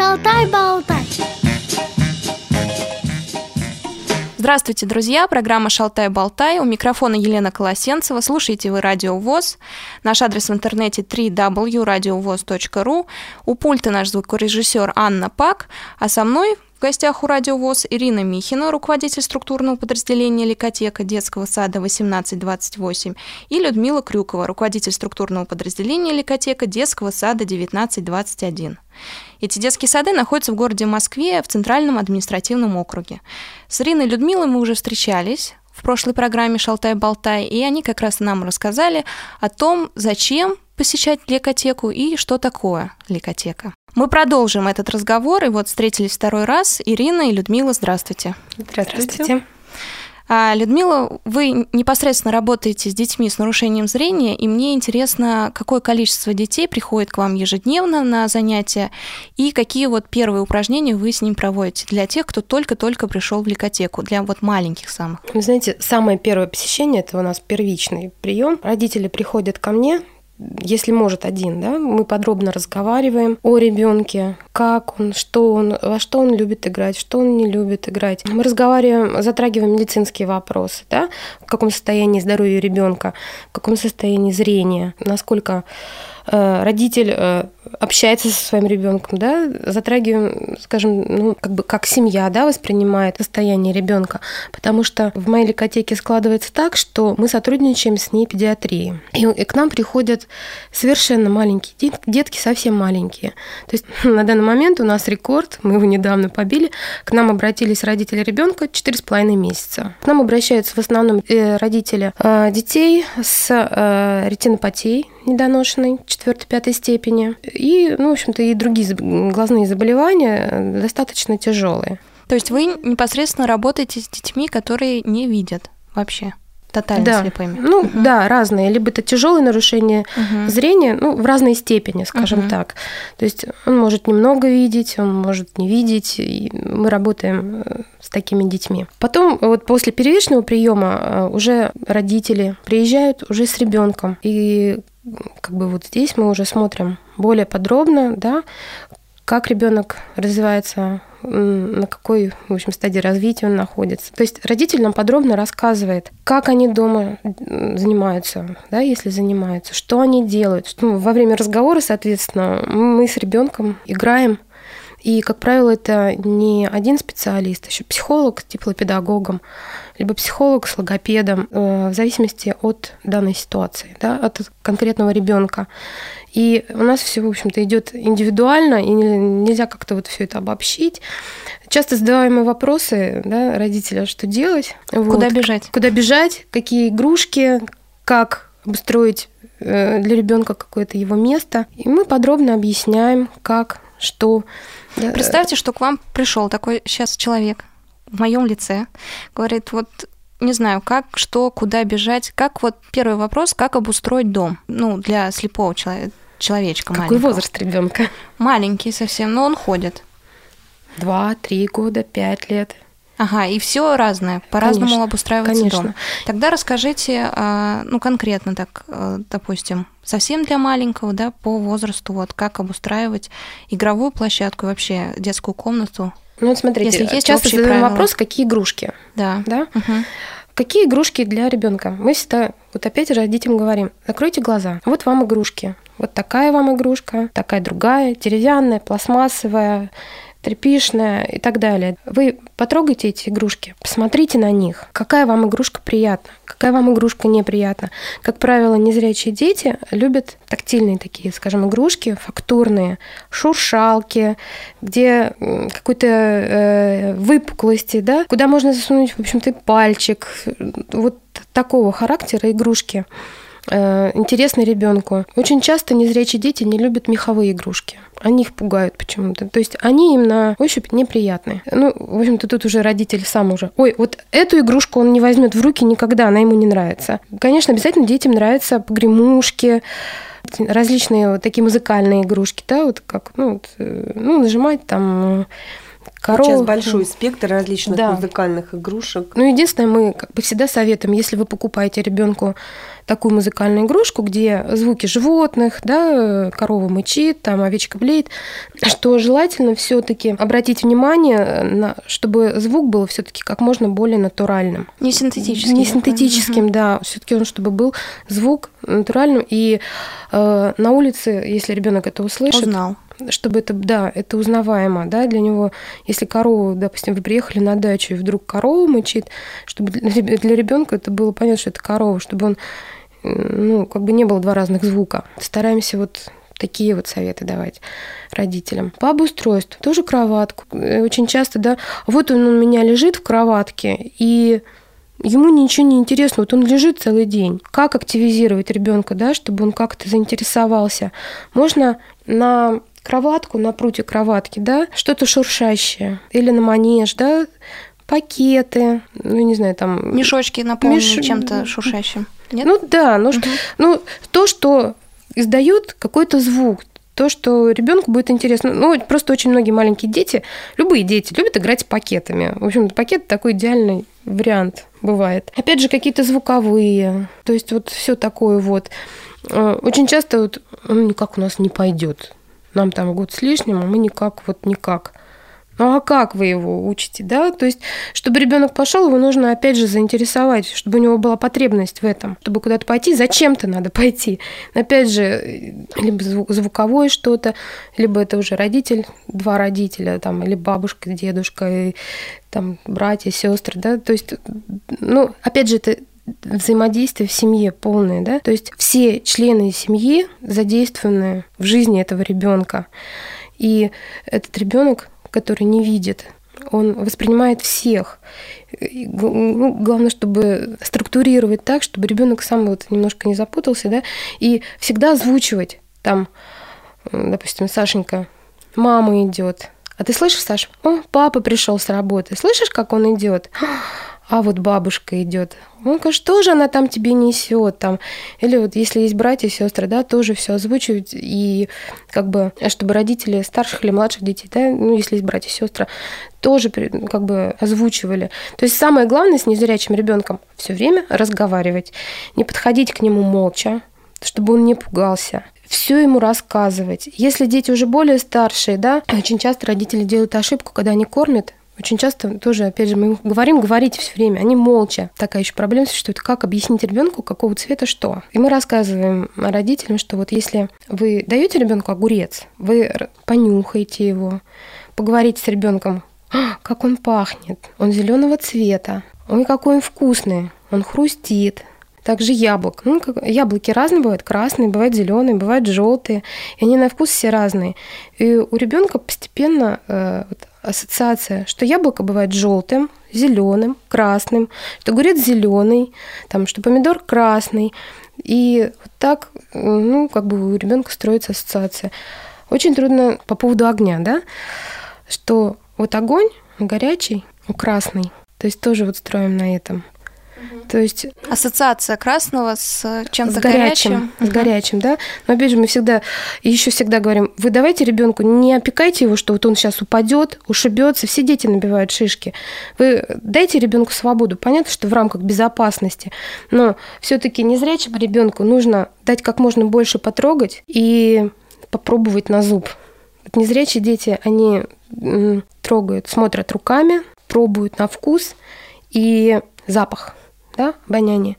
Шалтай-болтай. Здравствуйте, друзья! Программа «Шалтай-болтай». У микрофона Елена Колосенцева. Слушайте вы Радио ВОЗ. Наш адрес в интернете www.radiovoz.ru. У пульта наш звукорежиссер Анна Пак. А со мной в гостях у Радио ВОЗ Ирина Михина, руководитель структурного подразделения Ликотека детского сада 1828, и Людмила Крюкова, руководитель структурного подразделения Ликотека детского сада 1921. Эти детские сады находятся в городе Москве, в Центральном административном округе. С Ириной и Людмилой мы уже встречались в прошлой программе «Шалтай-болтай», и они как раз нам рассказали о том, зачем посещать лекотеку и что такое лекотека. Мы продолжим этот разговор, и вот встретились второй раз. Ирина и Людмила, здравствуйте. Здравствуйте. здравствуйте. А, Людмила, вы непосредственно работаете с детьми с нарушением зрения, и мне интересно, какое количество детей приходит к вам ежедневно на занятия, и какие вот первые упражнения вы с ним проводите для тех, кто только-только пришел в ликотеку, для вот маленьких самых. Вы знаете, самое первое посещение – это у нас первичный прием. Родители приходят ко мне, если может один, да, мы подробно разговариваем о ребенке, как он, что он, во что он любит играть, что он не любит играть. Мы разговариваем, затрагиваем медицинские вопросы, да, в каком состоянии здоровья ребенка, в каком состоянии зрения, насколько Э, родитель э, общается со своим ребенком, да, затрагиваем, скажем, ну, как бы как семья, да, воспринимает состояние ребенка, потому что в моей ликотеке складывается так, что мы сотрудничаем с ней педиатрией, и, и к нам приходят совершенно маленькие детки, детки совсем маленькие. То есть на данный момент у нас рекорд, мы его недавно побили, к нам обратились родители ребенка 4,5 месяца. К нам обращаются в основном э, родители детей с ретинопатией, недоношенной четвертой-пятой степени. И, ну, в общем-то, и другие глазные заболевания достаточно тяжелые. То есть вы непосредственно работаете с детьми, которые не видят вообще? Тотально да. слепыми. Ну угу. да, разные. Либо это тяжелое нарушение угу. зрения, ну, в разной степени, скажем угу. так. То есть он может немного видеть, он может не видеть. И мы работаем э, с такими детьми. Потом, вот после первичного приема э, уже родители приезжают уже с ребенком. И как бы вот здесь мы уже смотрим более подробно, да, как ребенок развивается, на какой, в общем, стадии развития он находится. То есть родитель нам подробно рассказывает, как они дома занимаются, да, если занимаются, что они делают. Что, ну, во время разговора, соответственно, мы с ребенком играем и, как правило, это не один специалист, еще психолог с теплопедагогом, либо психолог с логопедом, э, в зависимости от данной ситуации, да, от конкретного ребенка. И у нас все, в общем-то, идет индивидуально, и нельзя как-то вот все это обобщить. Часто задаваемые вопросы да, родителя, что делать. Куда вот. бежать? Куда бежать, какие игрушки, как обустроить э, для ребенка какое-то его место. И мы подробно объясняем, как, что. Представьте, что к вам пришел такой сейчас человек в моем лице, говорит, вот не знаю, как, что, куда бежать. Как вот первый вопрос, как обустроить дом, ну, для слепого человека, человечка Какой маленького. возраст ребенка? Маленький совсем, но он ходит. Два, три года, пять лет. Ага, и все разное, по-разному обустраивается конечно. дом. Тогда расскажите, а, ну, конкретно так, э, допустим, совсем для маленького, да, по возрасту, вот как обустраивать игровую площадку и вообще детскую комнату ну, вот смотрите, Если есть часто задаем правила. вопрос, какие игрушки. Да. да? Угу. Какие игрушки для ребенка? Мы всегда, вот опять же, детям говорим, закройте глаза. Вот вам игрушки. Вот такая вам игрушка, такая другая, деревянная, пластмассовая, трепишная и так далее. Вы потрогайте эти игрушки, посмотрите на них, какая вам игрушка приятна, какая вам игрушка неприятна. Как правило, незрячие дети любят тактильные такие, скажем, игрушки, фактурные, шуршалки, где какой-то э, выпуклости, да, куда можно засунуть, в общем-то, пальчик. Вот такого характера игрушки. Э, интересны ребенку. Очень часто незрячие дети не любят меховые игрушки. Они их пугают почему-то. То есть они им на ощупь неприятны. Ну, в общем-то, тут уже родитель сам уже. Ой, вот эту игрушку он не возьмет в руки никогда, она ему не нравится. Конечно, обязательно детям нравятся погремушки, различные вот такие музыкальные игрушки, да, вот как, ну, вот, э, ну нажимать там коров. Сейчас большой спектр различных да. музыкальных игрушек. Ну, единственное, мы как бы всегда советуем, если вы покупаете ребенку такую музыкальную игрушку, где звуки животных, да, корова мычит, там овечка блеет, что желательно все-таки обратить внимание, на, чтобы звук был все-таки как можно более натуральным. Не синтетическим. Не синтетическим, угу. да. Все-таки он, чтобы был звук натуральным. И э, на улице, если ребенок это услышит, Узнал чтобы это, да, это узнаваемо, да, для него, если корова, допустим, вы приехали на дачу, и вдруг корова мычит, чтобы для ребенка это было понятно, что это корова, чтобы он, ну, как бы не было два разных звука. Стараемся вот такие вот советы давать родителям. По обустройству тоже кроватку. Э, очень часто, да, вот он у меня лежит в кроватке, и ему ничего не интересно, вот он лежит целый день. Как активизировать ребенка, да, чтобы он как-то заинтересовался? Можно на кроватку, на прутье кроватки, да, что-то шуршащее. Или на манеж, да, пакеты, ну, не знаю, там... Мешочки наполнены Меш... чем-то шуршащим. Нет? Ну да, ну, угу. ну то, что издает какой-то звук, то, что ребенку будет интересно. Ну, просто очень многие маленькие дети, любые дети, любят играть с пакетами. В общем, пакет такой идеальный вариант бывает. Опять же, какие-то звуковые, то есть вот все такое вот. Э, очень часто вот он никак у нас не пойдет нам там год с лишним, а мы никак, вот никак. Ну а как вы его учите, да? То есть, чтобы ребенок пошел, его нужно опять же заинтересовать, чтобы у него была потребность в этом. Чтобы куда-то пойти, зачем-то надо пойти. Опять же, либо звуковое что-то, либо это уже родитель, два родителя, там, или бабушка, дедушка, и, там, братья, сестры, да? То есть, ну, опять же, это взаимодействие в семье полное, да, то есть все члены семьи задействованы в жизни этого ребенка. И этот ребенок, который не видит, он воспринимает всех. Ну, главное, чтобы структурировать так, чтобы ребенок сам вот немножко не запутался, да, и всегда озвучивать там, допустим, Сашенька, мама идет, а ты слышишь, Саш? О, папа пришел с работы. Слышишь, как он идет? А вот бабушка идет. Он что же она там тебе несет там? Или вот если есть братья и сестры, да, тоже все озвучивать и как бы, чтобы родители старших или младших детей, да, ну, если есть братья и сестры, тоже как бы озвучивали. То есть самое главное с незрячим ребенком все время разговаривать, не подходить к нему молча, чтобы он не пугался все ему рассказывать. Если дети уже более старшие, да, очень часто родители делают ошибку, когда они кормят очень часто тоже, опять же, мы говорим, говорите все время, они молча. Такая еще проблема существует, как объяснить ребенку, какого цвета что. И мы рассказываем родителям, что вот если вы даете ребенку огурец, вы понюхаете его, поговорите с ребенком, «А, как он пахнет, он зеленого цвета, ой, какой он вкусный, он хрустит, также яблок. Ну, как, яблоки разные бывают, красные, бывают зеленые, бывают желтые. И они на вкус все разные. И у ребенка постепенно э, вот, ассоциация, что яблоко бывает желтым, зеленым, красным, что огурец зеленый, там, что помидор красный. И вот так, ну, как бы у ребенка строится ассоциация. Очень трудно по поводу огня, да, что вот огонь горячий, красный, то есть тоже вот строим на этом. То есть ассоциация красного с чем-то с горячим, горячим. С горячим, да. Но опять же, мы всегда, еще всегда говорим, вы давайте ребенку, не опекайте его, что вот он сейчас упадет, ушибется. Все дети набивают шишки. Вы дайте ребенку свободу. Понятно, что в рамках безопасности, но все-таки незрячему ребенку нужно дать как можно больше потрогать и попробовать на зуб. Вот незрячие дети, они трогают, смотрят руками, пробуют на вкус и запах да, обоняние.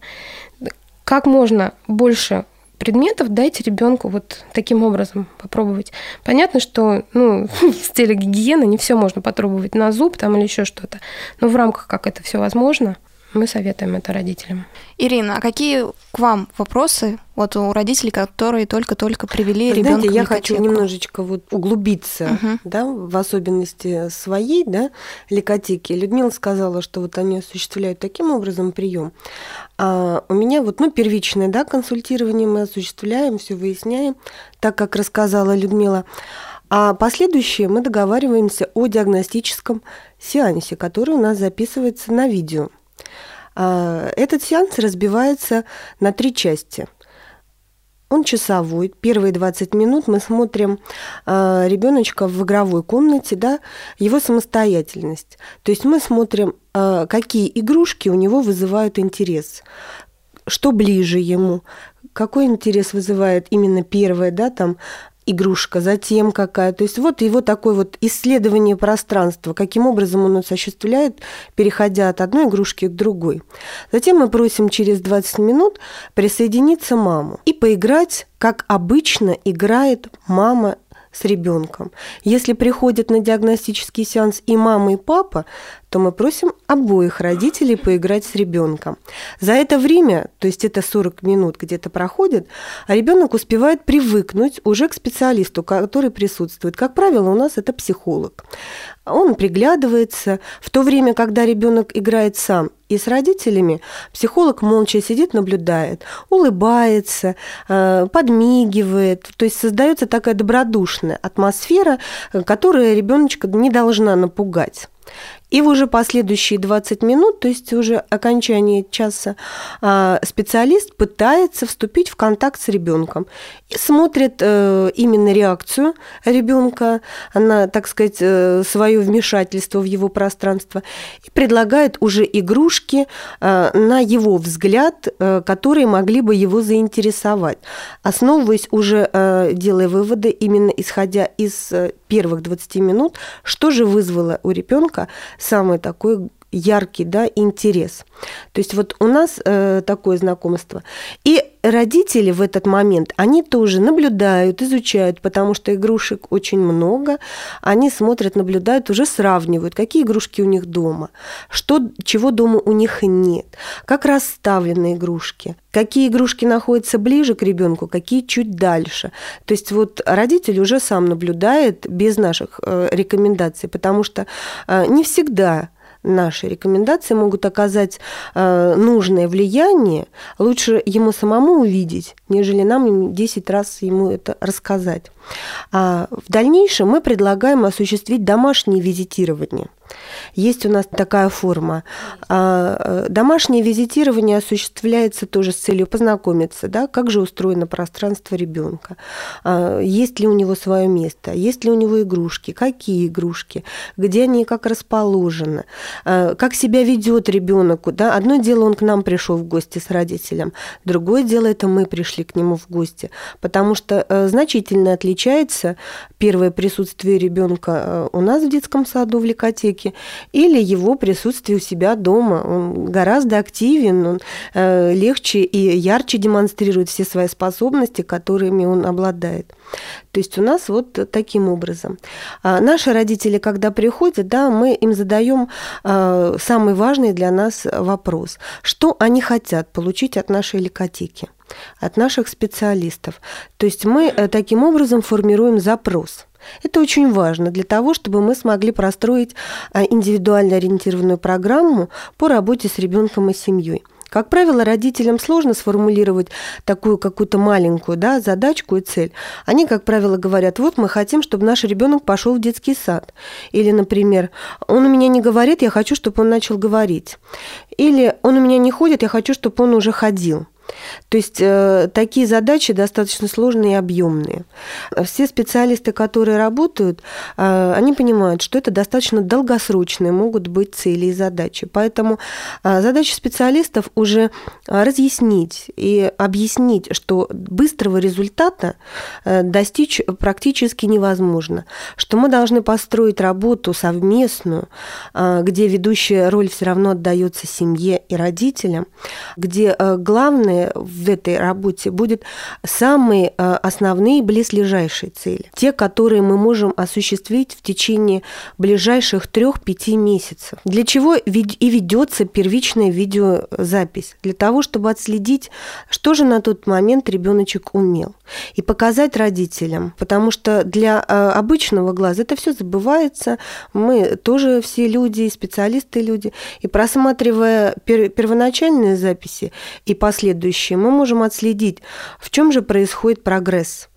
Как можно больше предметов дайте ребенку вот таким образом попробовать. Понятно, что ну, с целью гигиены не все можно попробовать на зуб там или еще что-то, но в рамках как это все возможно, мы советуем это родителям. Ирина, а какие к вам вопросы вот у родителей, которые только-только привели ребенка в я хочу немножечко вот углубиться, угу. да, в особенности своей, да, ликотеки. Людмила сказала, что вот они осуществляют таким образом прием. А у меня вот, ну, первичное, да, консультирование мы осуществляем, все выясняем, так как рассказала Людмила. А последующее мы договариваемся о диагностическом сеансе, который у нас записывается на видео. А, этот сеанс разбивается на три части. Он часовой. Первые 20 минут мы смотрим э, ребеночка в игровой комнате, да, его самостоятельность. То есть мы смотрим, э, какие игрушки у него вызывают интерес, что ближе ему, какой интерес вызывает именно первое, да, там игрушка, затем какая. То есть вот его такое вот исследование пространства, каким образом он осуществляет, переходя от одной игрушки к другой. Затем мы просим через 20 минут присоединиться маму и поиграть, как обычно играет мама с ребенком. Если приходят на диагностический сеанс и мама, и папа, то мы просим обоих родителей поиграть с ребенком. За это время, то есть это 40 минут где-то проходит, а ребенок успевает привыкнуть уже к специалисту, который присутствует. Как правило, у нас это психолог. Он приглядывается. В то время, когда ребенок играет сам и с родителями, психолог молча сидит, наблюдает, улыбается, э, подмигивает. То есть создается такая добродушная атмосфера, э, которая ребеночка не должна напугать. И в уже последующие 20 минут, то есть уже окончание часа, а, специалист пытается вступить в контакт с ребенком и смотрит э, именно реакцию ребенка, на, так сказать, э, свое вмешательство в его пространство и предлагает уже игрушки э, на его взгляд, которые могли бы его заинтересовать, основываясь уже, делая выводы, именно исходя из первых 20 минут, что же вызвало у ребенка самый такой яркий да, интерес. То есть вот у нас э, такое знакомство. И родители в этот момент, они тоже наблюдают, изучают, потому что игрушек очень много. Они смотрят, наблюдают, уже сравнивают, какие игрушки у них дома, что, чего дома у них нет, как расставлены игрушки, какие игрушки находятся ближе к ребенку, какие чуть дальше. То есть вот родитель уже сам наблюдает без наших э, рекомендаций, потому что э, не всегда наши рекомендации могут оказать э, нужное влияние, лучше ему самому увидеть, нежели нам 10 раз ему это рассказать. А в дальнейшем мы предлагаем осуществить домашнее визитирование – есть у нас такая форма. А, э, домашнее визитирование осуществляется тоже с целью познакомиться, да, как же устроено пространство ребенка, а, есть ли у него свое место, есть ли у него игрушки, какие игрушки, где они как расположены, а, как себя ведет ребенок. Да? Одно дело, он к нам пришел в гости с родителем, другое дело, это мы пришли к нему в гости, потому что э, значительно отличается первое присутствие ребенка э, у нас в детском саду в практике, или его присутствие у себя дома. Он гораздо активен, он э, легче и ярче демонстрирует все свои способности, которыми он обладает. То есть у нас вот таким образом. А наши родители, когда приходят, да, мы им задаем э, самый важный для нас вопрос. Что они хотят получить от нашей ликотеки? От наших специалистов. То есть мы э, таким образом формируем запрос – это очень важно для того, чтобы мы смогли простроить а, индивидуально ориентированную программу по работе с ребенком и семьей. Как правило, родителям сложно сформулировать такую какую-то маленькую да, задачку и цель. Они, как правило, говорят, вот мы хотим, чтобы наш ребенок пошел в детский сад. Или, например, он у меня не говорит, я хочу, чтобы он начал говорить. Или он у меня не ходит, я хочу, чтобы он уже ходил. То есть э, такие задачи достаточно сложные и объемные. Все специалисты, которые работают, э, они понимают, что это достаточно долгосрочные могут быть цели и задачи. Поэтому э, задача специалистов уже разъяснить и объяснить, что быстрого результата достичь практически невозможно, что мы должны построить работу совместную, где ведущая роль все равно отдается семье и родителям, где главное в этой работе будет самые э, основные близлежащие цели. Те, которые мы можем осуществить в течение ближайших трех-пяти месяцев. Для чего и ведется первичная видеозапись? Для того, чтобы отследить, что же на тот момент ребеночек умел. И показать родителям. Потому что для э, обычного глаза это все забывается. Мы тоже все люди, специалисты люди. И просматривая первоначальные записи и последующие следующее. Мы можем отследить, в чем же происходит прогресс.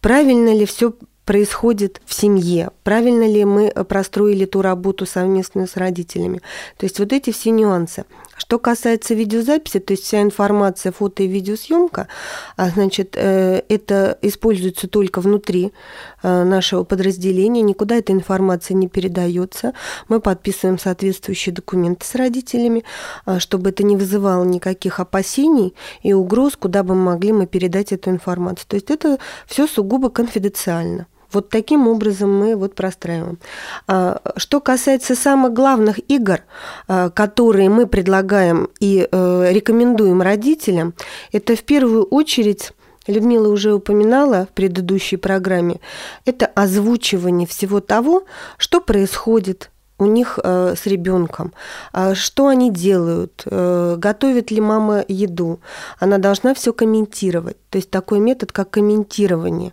Правильно ли все происходит в семье, правильно ли мы простроили ту работу совместную с родителями. То есть вот эти все нюансы. Что касается видеозаписи, то есть вся информация, фото и видеосъемка, а, значит, э, это используется только внутри э, нашего подразделения, никуда эта информация не передается. Мы подписываем соответствующие документы с родителями, а, чтобы это не вызывало никаких опасений и угроз, куда бы могли мы передать эту информацию. То есть это все сугубо конфиденциально. Вот таким образом мы вот простраиваем. А, что касается самых главных игр, а, которые мы предлагаем и э, рекомендуем родителям, это в первую очередь Людмила уже упоминала в предыдущей программе, это озвучивание всего того, что происходит у них э, с ребенком, а что они делают, э, готовит ли мама еду. Она должна все комментировать. То есть такой метод, как комментирование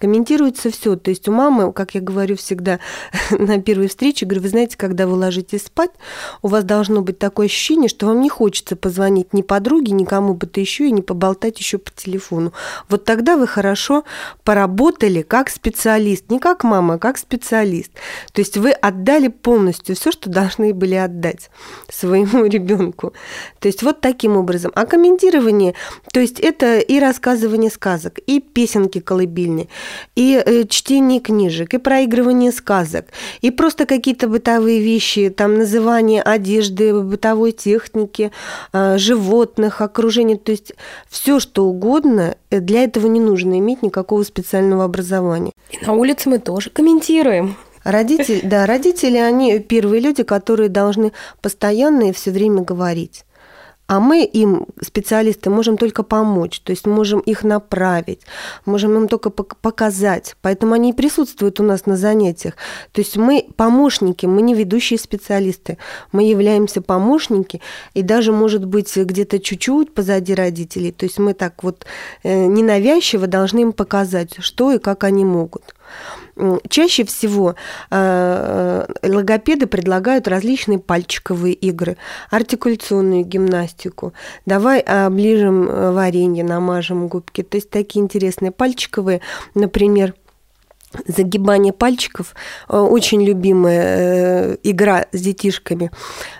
комментируется все. То есть у мамы, как я говорю всегда на первой встрече, говорю, вы знаете, когда вы ложитесь спать, у вас должно быть такое ощущение, что вам не хочется позвонить ни подруге, ни кому бы то еще и не поболтать еще по телефону. Вот тогда вы хорошо поработали как специалист, не как мама, а как специалист. То есть вы отдали полностью все, что должны были отдать своему ребенку. То есть вот таким образом. А комментирование, то есть это и рассказывание сказок, и песенки колыбельные, и э, чтение книжек, и проигрывание сказок, и просто какие-то бытовые вещи, там называние одежды, бытовой техники, э, животных, окружения, то есть все что угодно, э, для этого не нужно иметь никакого специального образования. И на улице мы тоже комментируем. Родители, да, родители, они первые люди, которые должны постоянно и все время говорить а мы им, специалисты, можем только помочь, то есть можем их направить, можем им только показать. Поэтому они и присутствуют у нас на занятиях. То есть мы помощники, мы не ведущие специалисты, мы являемся помощники, и даже, может быть, где-то чуть-чуть позади родителей. То есть мы так вот э, ненавязчиво должны им показать, что и как они могут. Чаще всего э, логопеды предлагают различные пальчиковые игры, артикуляционную гимнастику. Давай оближем э, варенье, намажем губки. То есть такие интересные пальчиковые, например, загибание пальчиков э, очень любимая игра с детишками.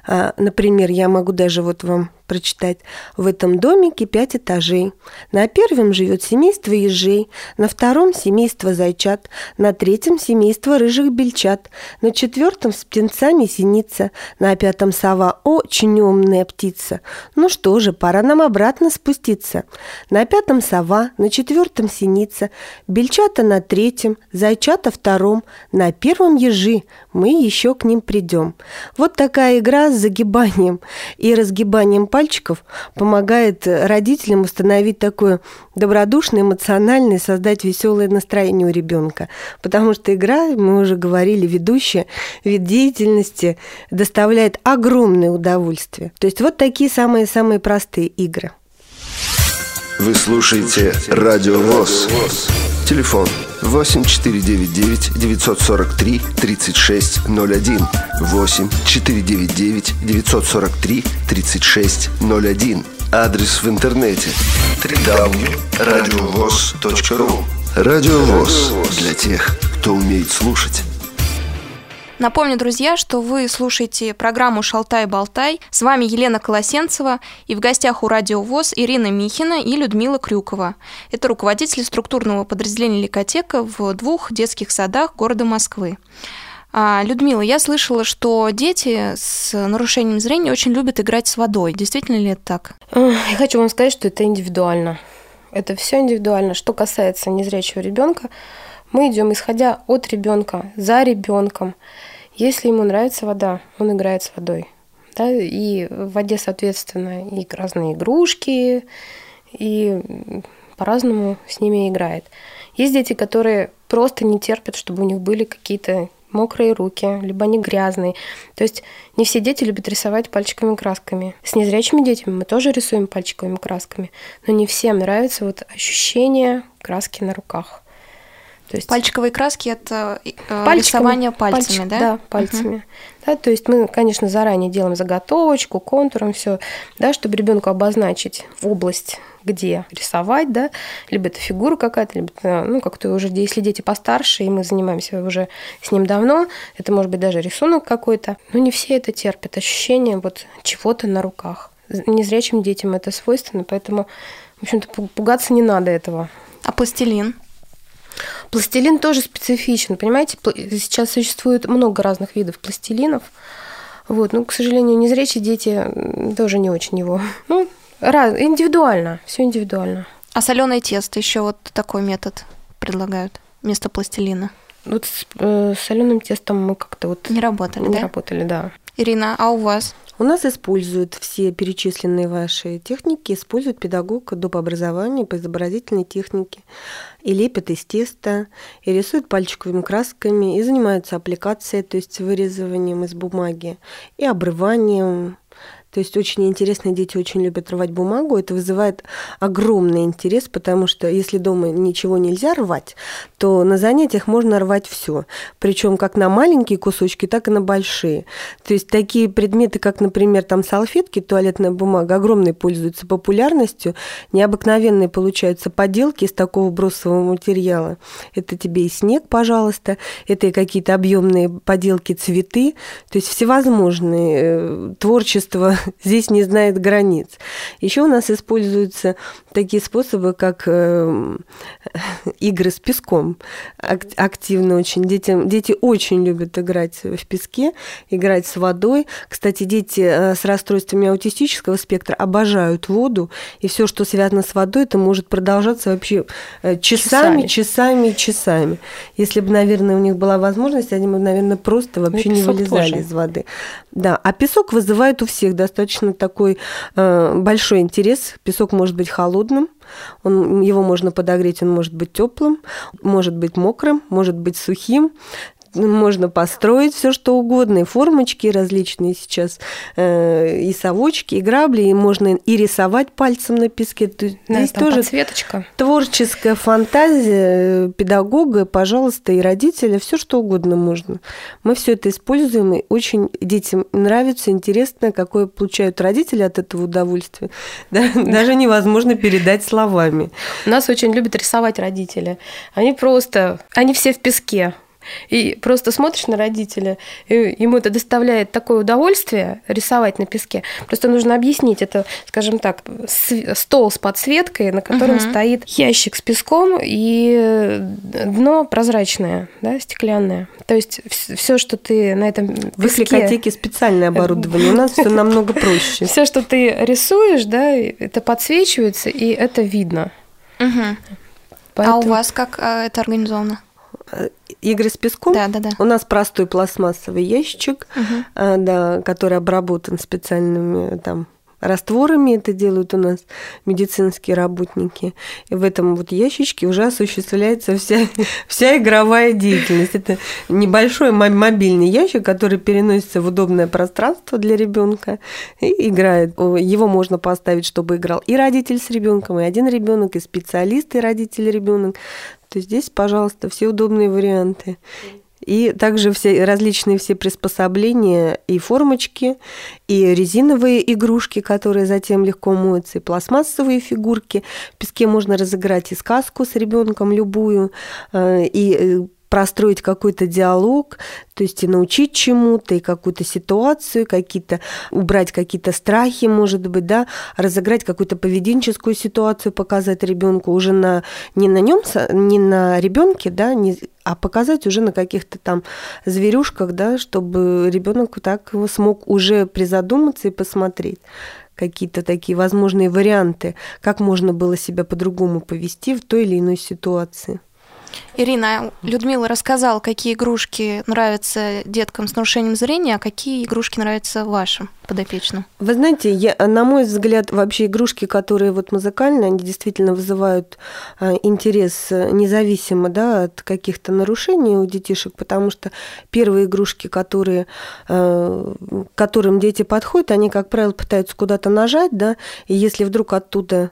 Например, я могу даже вот вам прочитать. В этом домике пять этажей. На первом живет семейство ежей, на втором семейство зайчат, на третьем семейство рыжих бельчат, на четвертом с птенцами синица, на пятом сова очень умная птица. Ну что же, пора нам обратно спуститься. На пятом сова, на четвертом синица, бельчата на третьем, зайчата втором, на первом ежи. Мы еще к ним придем. Вот такая игра с загибанием и разгибанием пальцев пальчиков помогает родителям установить такое добродушное, эмоциональное, создать веселое настроение у ребенка. Потому что игра, мы уже говорили, ведущая, вид деятельности доставляет огромное удовольствие. То есть вот такие самые-самые простые игры. Вы слушаете Радио ВОЗ. Телефон 8499 943 3601 8 499 943 3601 Адрес в интернете. Www.radiovoz.ru Радио ВОЗ. Для тех, кто умеет слушать. Напомню, друзья, что вы слушаете программу «Шалтай-болтай». С вами Елена Колосенцева и в гостях у Радио ВОЗ Ирина Михина и Людмила Крюкова. Это руководители структурного подразделения «Ликотека» в двух детских садах города Москвы. А, Людмила, я слышала, что дети с нарушением зрения очень любят играть с водой. Действительно ли это так? Я хочу вам сказать, что это индивидуально. Это все индивидуально. Что касается незрячего ребенка, мы идем исходя от ребенка, за ребенком. Если ему нравится вода, он играет с водой. Да? И в воде, соответственно, и разные игрушки, и по-разному с ними играет. Есть дети, которые просто не терпят, чтобы у них были какие-то мокрые руки, либо они грязные. То есть не все дети любят рисовать пальчиковыми красками. С незрячими детьми мы тоже рисуем пальчиковыми красками, но не всем нравится вот ощущение краски на руках. То есть пальчиковые краски это э, пальчиками, рисование пальцами, пальчик, да? Да, пальцами. Угу. Да, то есть мы, конечно, заранее делаем заготовочку, контуром все, да, чтобы ребенку обозначить область, где рисовать, да, либо это фигура какая-то, либо это, ну как-то уже, если дети постарше, и мы занимаемся уже с ним давно, это может быть даже рисунок какой-то, но не все это терпят, ощущение вот чего-то на руках. Незрячим детям это свойственно, поэтому, в общем-то, пугаться не надо этого. А пластилин? Пластилин тоже специфичен, понимаете? Сейчас существует много разных видов пластилинов. Вот, ну, к сожалению, незрячие дети тоже не очень его. Ну, раз, индивидуально, все индивидуально. А соленое тесто еще вот такой метод предлагают вместо пластилина. Вот с, э, соленым тестом мы как-то вот не работали, не да? работали, да. Ирина, а у вас? У нас используют все перечисленные ваши техники, используют педагог доп. образования по изобразительной технике, и лепят из теста, и рисуют пальчиковыми красками, и занимаются аппликацией, то есть вырезыванием из бумаги, и обрыванием, то есть очень интересно, дети очень любят рвать бумагу. Это вызывает огромный интерес, потому что если дома ничего нельзя рвать, то на занятиях можно рвать все. Причем как на маленькие кусочки, так и на большие. То есть такие предметы, как, например, там салфетки, туалетная бумага, огромной пользуются популярностью. Необыкновенные получаются поделки из такого бросового материала. Это тебе и снег, пожалуйста, это и какие-то объемные поделки, цветы. То есть всевозможные э, творчество здесь не знает границ. Еще у нас используются такие способы, как э, игры с песком. Активно очень. Дети, дети очень любят играть в песке, играть с водой. Кстати, дети э, с расстройствами аутистического спектра обожают воду, и все, что связано с водой, это может продолжаться вообще э, часами, часами, часами. Если бы, наверное, у них была возможность, они бы, наверное, просто вообще ну, не вылезали тоже. из воды. Да, а песок вызывает у всех достаточно такой э, большой интерес. Песок может быть холодным, он, его можно подогреть, он может быть теплым, может быть мокрым, может быть сухим можно построить все что угодно, и формочки различные сейчас, э, и совочки, и грабли, и можно и рисовать пальцем на песке. Да, здесь тоже подсветочка. творческая фантазия э, педагога, пожалуйста, и родителя, все что угодно можно. Мы все это используем, и очень детям нравится, интересно, какое получают родители от этого удовольствия. Да? Даже невозможно передать словами. Нас очень любят рисовать родители. Они просто, они все в песке. И просто смотришь на родителя, и ему это доставляет такое удовольствие рисовать на песке. Просто нужно объяснить, это, скажем так, стол с подсветкой, на котором угу. стоит ящик с песком и дно прозрачное, да, стеклянное. То есть все, что ты на этом песке... В специальное оборудование, у нас все намного проще. Все, что ты рисуешь, да, это подсвечивается, и это видно. А у вас как э, это организовано? Игры с песком. Да, да, да. У нас простой пластмассовый ящичек, угу. да, который обработан специальными там растворами это делают у нас медицинские работники. И в этом вот ящичке уже осуществляется вся, вся игровая деятельность. Это небольшой мобильный ящик, который переносится в удобное пространство для ребенка и играет. Его можно поставить, чтобы играл и родитель с ребенком, и один ребенок, и специалист, и родитель, ребенок то здесь, пожалуйста, все удобные варианты. И также все различные все приспособления и формочки, и резиновые игрушки, которые затем легко моются, и пластмассовые фигурки. В песке можно разыграть и сказку с ребенком любую, э, и э, простроить какой-то диалог, то есть и научить чему-то, и какую-то ситуацию, какие-то убрать какие-то страхи, может быть, да, разыграть какую-то поведенческую ситуацию, показать ребенку уже на не на нем, не на ребенке, да, не, а показать уже на каких-то там зверюшках, да, чтобы ребенок так смог уже призадуматься и посмотреть какие-то такие возможные варианты, как можно было себя по-другому повести в той или иной ситуации. Ирина, Людмила рассказала, какие игрушки нравятся деткам с нарушением зрения, а какие игрушки нравятся вашим подопечным? Вы знаете, я, на мой взгляд, вообще игрушки, которые вот музыкальные, они действительно вызывают а, интерес э, независимо да, от каких-то нарушений у детишек, потому что первые игрушки, которые, э, которым дети подходят, они, как правило, пытаются куда-то нажать, да, и если вдруг оттуда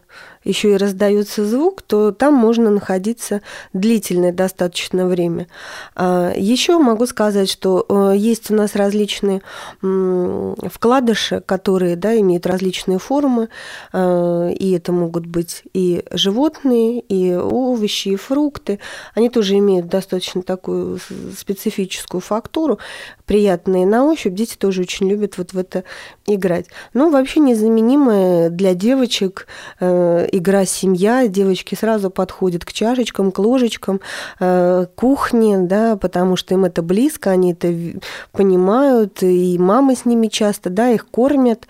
еще и раздается звук, то там можно находиться длительное достаточно время. А, еще могу сказать, что э, есть у нас различные вкладыши, которые да, имеют различные формы, э, и это могут быть и животные, и овощи, и фрукты. Они тоже имеют достаточно такую специфическую фактуру, приятные на ощупь. Дети тоже очень любят вот в это играть. Ну, вообще незаменимая для девочек э, игра «Семья». Девочки сразу подходят к чашечкам, к ложечкам, э, кухне, да, потому что им это близко, они это понимают, и мамы с ними часто, да, их кормят,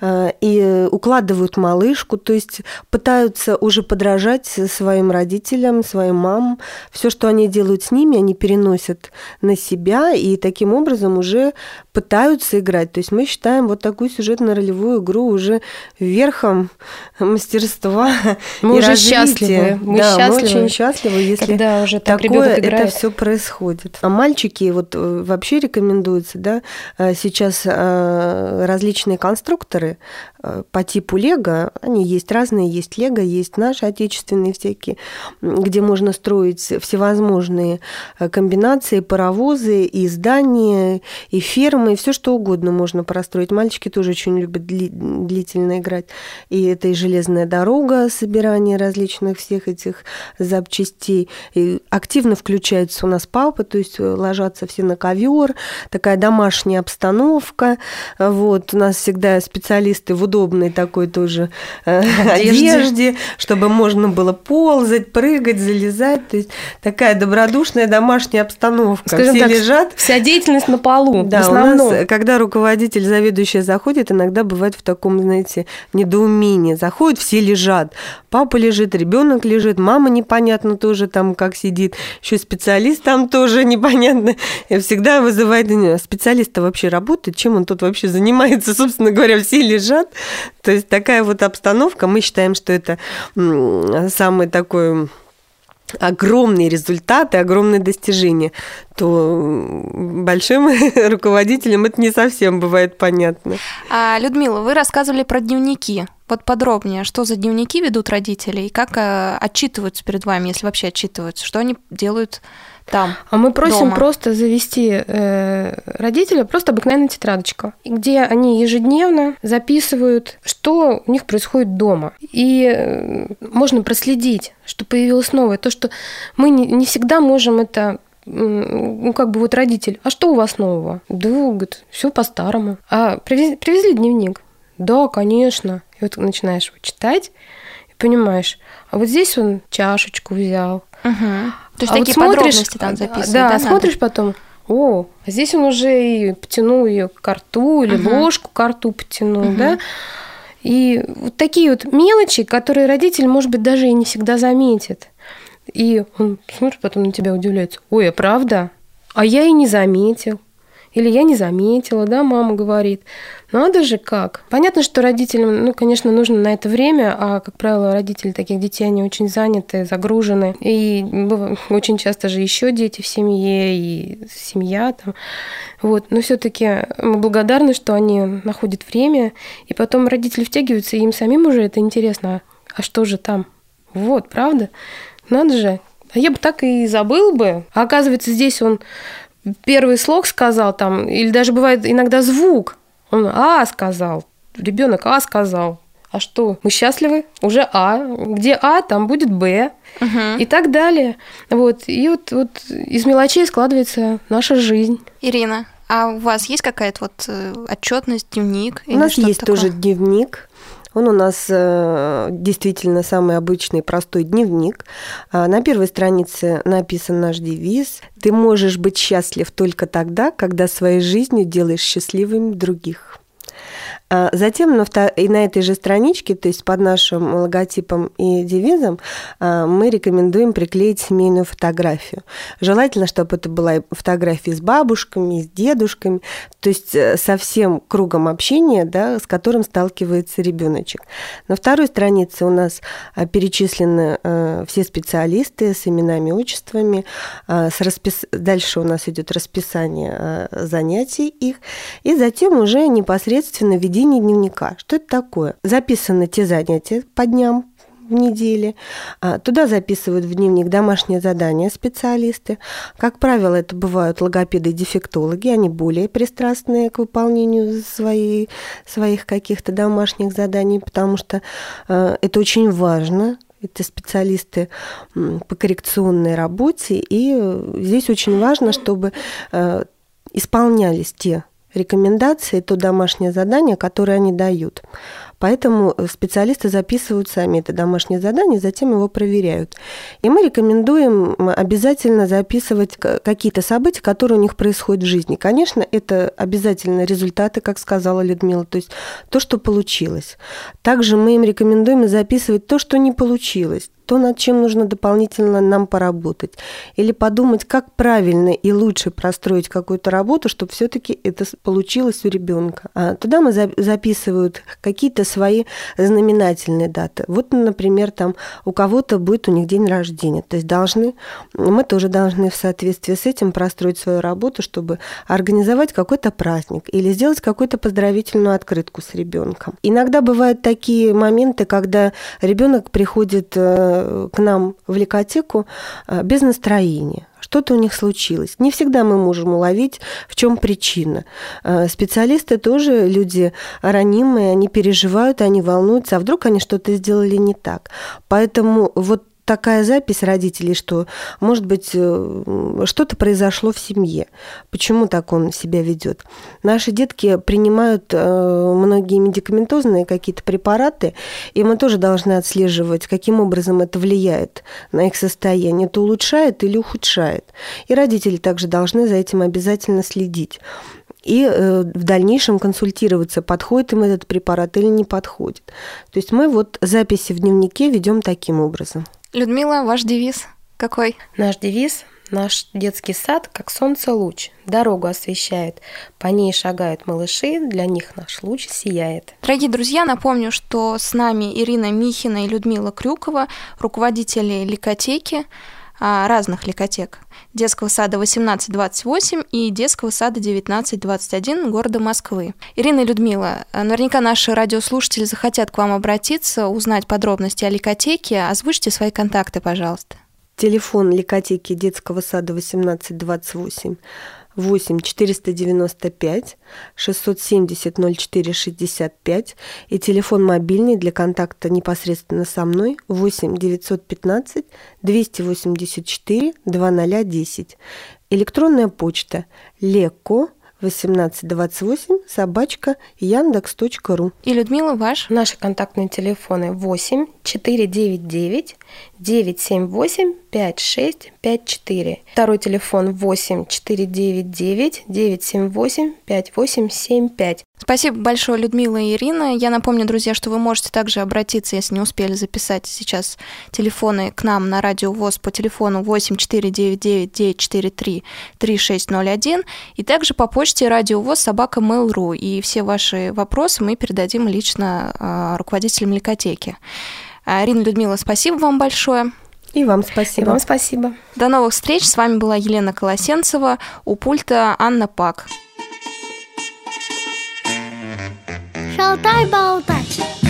э, и укладывают малышку, то есть пытаются уже подражать своим родителям, своим мамам. Все, что они делают с ними, они переносят на себя, и таким образом уже пытаются играть. То есть мы считаем вот такую сюжетно-ролевую игру уже верхом мастерства мы и уже развития. счастливы. Мы да, счастливы, мы очень счастливы, если когда уже так такое это все происходит. А мальчики вот э, вообще рекомендуется, да, э, сейчас э, различные конструкторы по типу Лего, они есть разные, есть Лего, есть наши отечественные всякие, где можно строить всевозможные комбинации, паровозы, и здания, и фермы, и все что угодно можно простроить. Мальчики тоже очень любят длительно играть. И это и железная дорога, собирание различных всех этих запчастей. И активно включается у нас папа, то есть ложатся все на ковер, такая домашняя обстановка. Вот. У нас всегда специалисты в удобной такой тоже э, одежде. одежде, чтобы можно было ползать, прыгать, залезать. То есть такая добродушная домашняя обстановка. Скажем все так, лежат. Вся деятельность на полу. Да, у нас, когда руководитель, заведующий заходит, иногда бывает в таком, знаете, недоумении. Заходит, все лежат. Папа лежит, ребенок лежит, мама непонятно тоже там как сидит, еще специалист там тоже непонятно. И всегда вызывает специалист-то вообще работает, чем он тут вообще занимается, собственно говоря, все лежат. То есть такая вот обстановка. Мы считаем, что это самый такой огромные результаты, огромные достижения, то большим руководителям это не совсем бывает понятно. А, Людмила, вы рассказывали про дневники. Вот подробнее, что за дневники ведут родители и как э, отчитываются перед вами, если вообще отчитываются, что они делают там. А мы просим дома. просто завести э, родителя просто обыкновенную тетрадочку, где они ежедневно записывают, что у них происходит дома. И э, можно проследить, что появилось новое. То, что мы не, не всегда можем это ну, как бы вот родитель, а что у вас нового? Да, говорит, все по-старому. А привезли, привезли дневник? Да, конечно. И вот начинаешь его читать и понимаешь, а вот здесь он чашечку взял, Угу. То есть а такие вот смотришь, подробности там записывают. Да, да смотришь надо? потом, о, а здесь он уже и потянул ее к рту, или угу. ложку к рту потянул, угу. да. И вот такие вот мелочи, которые родитель, может быть, даже и не всегда заметит. И он смотрит потом на тебя удивляется. Ой, а правда? А я и не заметил. Или я не заметила, да, мама говорит. Надо же как. Понятно, что родителям, ну, конечно, нужно на это время, а, как правило, родители таких детей, они очень заняты, загружены. И очень часто же еще дети в семье, и семья там. Вот. Но все таки мы благодарны, что они находят время, и потом родители втягиваются, и им самим уже это интересно. А что же там? Вот, правда? Надо же. А я бы так и забыл бы. А оказывается, здесь он первый слог сказал там, или даже бывает иногда звук. Он А сказал, ребенок А сказал. А что? Мы счастливы? Уже А. Где А, там будет Б. Угу. И так далее. Вот. И вот, вот из мелочей складывается наша жизнь. Ирина, а у вас есть какая-то вот э, отчетность, дневник? У нас есть такое? тоже дневник. Он у нас э, действительно самый обычный простой дневник. А на первой странице написан наш девиз «Ты можешь быть счастлив только тогда, когда своей жизнью делаешь счастливыми других». А затем на, и на этой же страничке, то есть под нашим логотипом и девизом, а, мы рекомендуем приклеить семейную фотографию. Желательно, чтобы это была фотография с бабушками, с дедушками, то есть э, со всем кругом общения, да, с которым сталкивается ребеночек. На второй странице у нас а, перечислены э, все специалисты с именами, отчествами. С распис... Дальше у нас идет расписание занятий их, и затем уже непосредственно ведение ведение дневника. Что это такое? Записаны те занятия по дням, в неделе. А, туда записывают в дневник домашние задания специалисты. Как правило, это бывают логопеды дефектологи, они более пристрастные к выполнению своей, своих каких-то домашних заданий, потому что э, это очень важно, это специалисты по коррекционной работе, и э, здесь очень важно, чтобы э, исполнялись те рекомендации, то домашнее задание, которое они дают. Поэтому э, специалисты записывают сами это домашнее задание, затем его проверяют. И мы рекомендуем обязательно записывать какие-то события, которые у них происходят в жизни. Конечно, это обязательно результаты, как сказала Людмила, то есть то, что получилось. Также мы им рекомендуем записывать то, что не получилось то, над чем нужно дополнительно нам поработать. Или подумать, как правильно и лучше простроить какую-то работу, чтобы все-таки это получилось у ребенка. А туда мы записывают какие-то свои знаменательные даты. Вот, например, там у кого-то будет у них день рождения. То есть должны, мы тоже должны в соответствии с этим простроить свою работу, чтобы организовать какой-то праздник или сделать какую-то поздравительную открытку с ребенком. Иногда бывают такие моменты, когда ребенок приходит э, к нам в ликотеку э, без настроения что-то у них случилось. Не всегда мы можем уловить, в чем причина. Э, специалисты тоже люди ранимые, они переживают, они волнуются, а вдруг они что-то сделали не так. Поэтому вот такая запись родителей, что, может быть, э, что-то произошло в семье. Почему так он себя ведет? Наши детки принимают э, многие медикаментозные какие-то препараты, и мы тоже должны отслеживать, каким образом это влияет на их состояние. Это улучшает или ухудшает. И родители также должны за этим обязательно следить и э, в дальнейшем консультироваться, подходит им этот препарат или не подходит. То есть мы вот записи в дневнике ведем таким образом. Людмила, ваш девиз какой? Наш девиз Наш детский сад, как солнце луч, дорогу освещает. По ней шагают малыши, для них наш луч сияет. Dорогие друзья, напомню, что с нами Ирина Михина и Людмила Крюкова, руководители ликотеки, разных ликотек. Детского сада 1828 и детского сада 1921 города Москвы. Ирина и Людмила, наверняка наши радиослушатели захотят к вам обратиться, узнать подробности о ликотеке. Озвучьте свои контакты, пожалуйста. Телефон ликотеки детского сада 1828 8 495 670 04 65 и телефон мобильный для контакта непосредственно со мной 8 915 284 2010. Электронная почта леко 1828 собачка яндекс.ру. И Людмила, ваш? Наши контактные телефоны 8 499 978 5654. Второй телефон 8 499 978 5875. Спасибо большое, Людмила и Ирина. Я напомню, друзья, что вы можете также обратиться, если не успели записать сейчас телефоны к нам на радио ВОЗ по телефону 8 499 943 3601 и также по почте радио ВОЗ собака Mail.ru. И все ваши вопросы мы передадим лично э, руководителям ликотеки. А, Ирина Людмила, спасибо вам большое. И вам спасибо. И вам спасибо. До новых встреч. С вами была Елена Колосенцева, у пульта Анна Пак. Шалтай-болтай.